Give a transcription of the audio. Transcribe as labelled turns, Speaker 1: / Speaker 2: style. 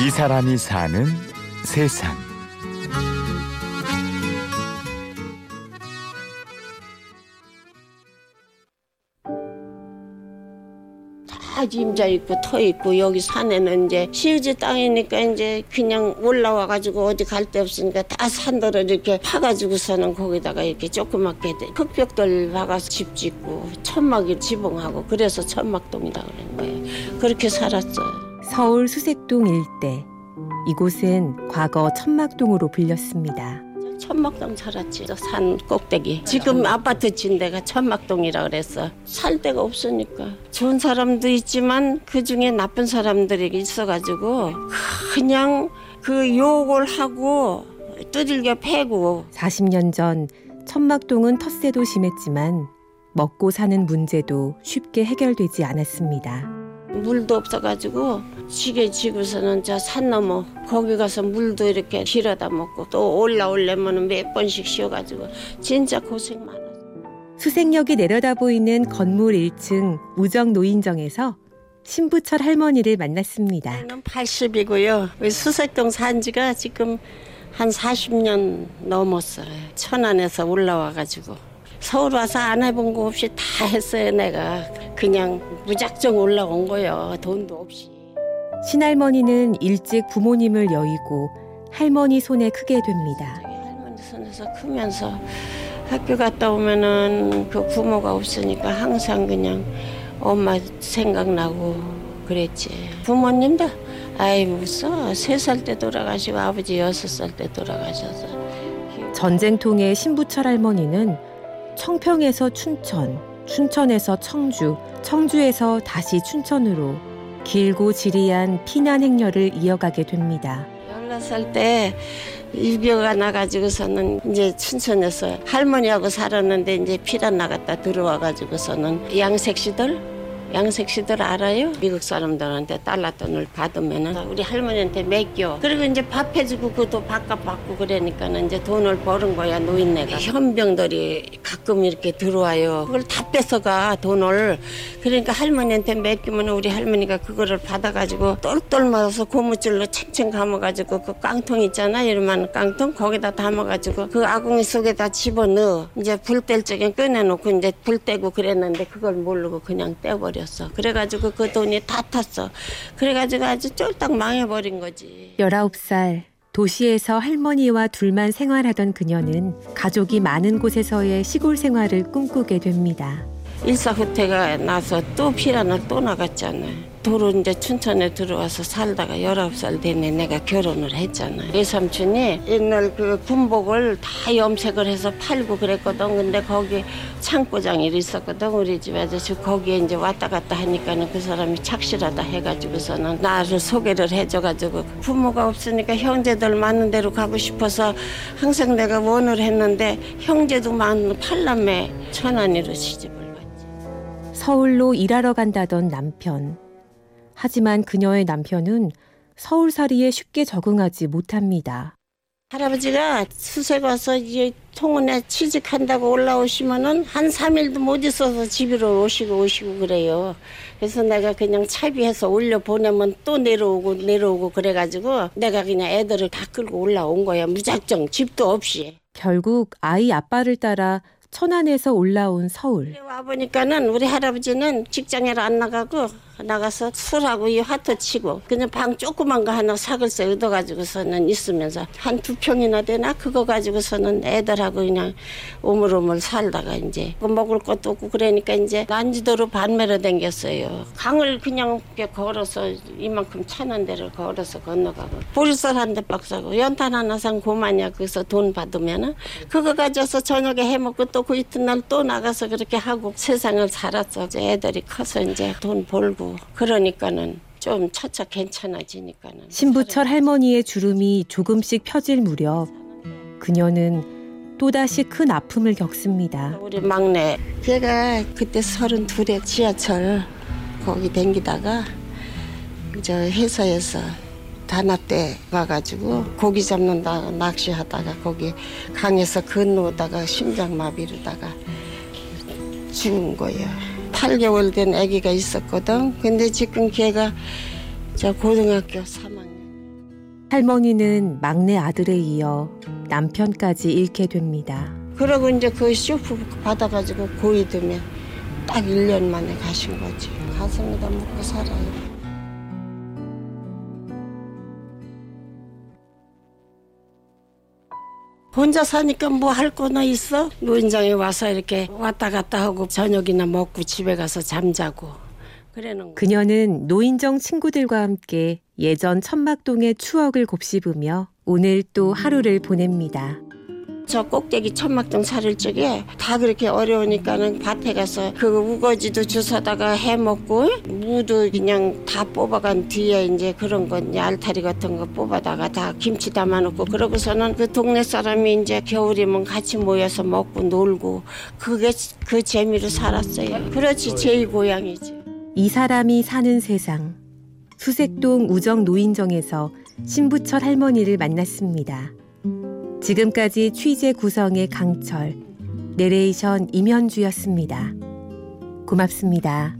Speaker 1: 이 사람이 사는 세상.
Speaker 2: 다 임자 있고 터 있고 여기 산에는 이제 시우지 땅이니까 이제 그냥 올라와 가지고 어디 갈 데 없으니까 다 산더러 이렇게 파가지고서는 거기다가 이렇게 조그맣게 흙벽돌 박아서 집 짓고 천막이 지붕하고 그래서 천막동이라 그런 거예요. 그렇게 살았어요.
Speaker 3: 서울 수색동 일대. 이곳은 과거 천막동으로 불렸습니다.
Speaker 2: 천막동 살았지. 저산 꼭대기. 지금 아파트 진 데가 천막동이라 그랬어. 살 데가 없으니까. 좋은 사람도 있지만 그 중에 나쁜 사람들이 있어가지고 그냥 그 욕을 하고 두들겨 패고
Speaker 3: 40년 전 천막동은 텃세도 심했지만 먹고 사는 문제도 쉽게 해결되지 않았습니다.
Speaker 2: 물도 없어가지고 지게 지고서는 저 산 넘어 거기 가서 물도 이렇게 길어다 먹고 또 올라오려면 몇 번씩 쉬어가지고 진짜 고생 많았어.
Speaker 3: 수색역이 내려다 보이는 건물 1층 우정 노인정에서 신부철 할머니를 만났습니다.
Speaker 2: 저는 80이고요. 수색동 산 지가 지금 한 40년 넘었어요. 천안에서 올라와가지고. 서울 와서 안 해본 거 없이 다 했어요, 내가. 그냥 무작정 올라온 거예요. 돈도 없이.
Speaker 3: 신할머니는 일찍 부모님을 여의고 할머니 손에 크게 됩니다.
Speaker 2: 할머니 손에서 크면서 학교 갔다 오면은 그 부모가 없으니까 항상 그냥 엄마 생각나고 그랬지. 부모님도 아이 무서 세 살 때 돌아가시고 아버지 여섯 살 때 돌아가셔서
Speaker 3: 전쟁통의 신부철 할머니는 청평에서 춘천, 춘천에서 청주, 청주에서 다시 춘천으로 길고 지리한 피난 행렬을 이어가게 됩니다.
Speaker 2: 열네 살때 일교가 나가지고서는 이제 춘천에서 할머니하고 살았는데 이제 피란 나갔다 들어와가지고서는 양색시들 양색시들 알아요? 미국 사람들한테 달러 돈을 받으면은 우리 할머니한테 맡겨. 그리고 이제 밥 해주고 그도 밥값 받고 그러니까는 이제 돈을 버는 거야 노인네가. 현병들이 가끔 이렇게 들어와요. 그걸 다 뺏어가 돈을. 그러니까 할머니한테 맡기면 우리 할머니가 그거를 받아가지고 똘똘 말아서 고무줄로 챙챙 감아가지고 그 깡통 있잖아 이러면 깡통 거기다 담아가지고 그 아궁이 속에다 집어넣어. 이제 불 뗄 적에 꺼내놓고 이제 불 떼고 그랬는데 그걸 모르고 그냥 떼버 렸어. 그래가지고 그 돈이 다 탔어. 그래가지고 아주 쫄딱 망해버린 거지.
Speaker 3: 19살 도시에서 할머니와 둘만 생활하던 그녀는 가족이 많은 곳에서의 시골 생활을 꿈꾸게 됩니다.
Speaker 2: 일사후퇴가 나서 또 피란을 또 나갔잖아. 도로 이제 춘천에 들어와서 살다가 19살 되네 내가 결혼을 했잖아. 외삼촌이 옛날 그 군복을 다 염색을 해서 팔고 그랬거든. 근데 거기 창고장이 있었거든. 우리 집 아저씨 거기에 이제 왔다 갔다 하니까는 그 사람이 착실하다 해가지고서는 나를 소개를 해줘가지고 부모가 없으니까 형제들 많은 데로 가고 싶어서 항상 내가 원을 했는데 형제도 많은 팔남매 천안이로 갔지.
Speaker 3: 서울로 일하러 간다던 남편. 하지만 그녀의 남편은 서울살이에 쉽게 적응하지 못합니다.
Speaker 2: 할아버지가 수색 와서 이제 통원에 취직한다고 올라오시면은 한 3일도 못 있어서 집으로 오시고 오시고 그래요. 그래서 내가 그냥 차비해서 올려 보내면 또 내려오고 내려오고 그래가지고 내가 그냥 애들을 다 끌고 올라온 거야. 무작정 집도 없이.
Speaker 3: 결국 아이 아빠를 따라 천안에서 올라온 서울.
Speaker 2: 와 보니까는 우리 할아버지는 직장에 안 나가고 나가서 술하고 이 화투 치고 그냥 방 조그만 거 하나 사글세 얻어가지고서는 있으면서 한 두 평이나 되나 그거 가지고서는 애들하고 그냥 오물오물 살다가 이제 그 먹을 것도 없고 그러니까 이제 난지도로 반매로 댕겼어요. 강을 그냥 이렇게 걸어서 이만큼 차는 데를 걸어서 건너가고 보리쌀 한 대 박사고 연탄 하나 산 고마냐 거기서 돈 받으면은 그거 가져서 저녁에 해먹고 또 그 이튿날 또 나가서 그렇게 하고 세상을. 이제 애들이 커서 이제 돈 벌고 그러니까는 좀 차차 괜찮아지니까는
Speaker 3: 신부철 할머니의 주름이 조금씩 펴질 무렵 그녀는 또다시 큰 아픔을 겪습니다.
Speaker 2: 우리 막내 걔가 그때 서른 둘에 지하철 거기 댕기다가 저 회사에서 단합대 가가지고 고기 잡는다 낚시하다가 거기 강에서 건너다가 심장마비로다가 죽은 거예요. 8개월 된 아기가 있었거든. 근데 지금 걔가 저 고등학교 3학년.
Speaker 3: 할머니는 막내 아들에 이어 남편까지 잃게 됩니다.
Speaker 2: 그러고 이제 그 쇼프 받아가지고 고이듬에 딱 1년 만에 가신 거지. 가슴에다 묻고 살아요. 혼자 사니까 뭐 할 거나 있어? 노인장에 와서 이렇게 왔다 갔다 하고 저녁이나 먹고 집에 가서 잠자고 그래는 거.
Speaker 3: 그녀는 노인정 친구들과 함께 예전 천막동의 추억을 곱씹으며 오늘 또 하루를 보냅니다.
Speaker 2: 저 꼭대기 천막동 살을 적에 다 그렇게 어려우니까는 밭에 가서 그 우거지도 주워다가 해 먹고 무도 그냥 다 뽑아간 뒤에 이제 그런 거 이제 알타리 같은 거 뽑아다가 다 김치 담아놓고 그러고서는 그 동네 사람이 이제 겨울이면 같이 모여서 먹고 놀고 그게 그 재미로 살았어요. 그렇지 제일 고향이지.
Speaker 3: 이 사람이 사는 세상. 수색동 우정 노인정에서 신부철 할머니를 만났습니다. 지금까지 취재 구성의 강철, 내레이션 임현주였습니다. 고맙습니다.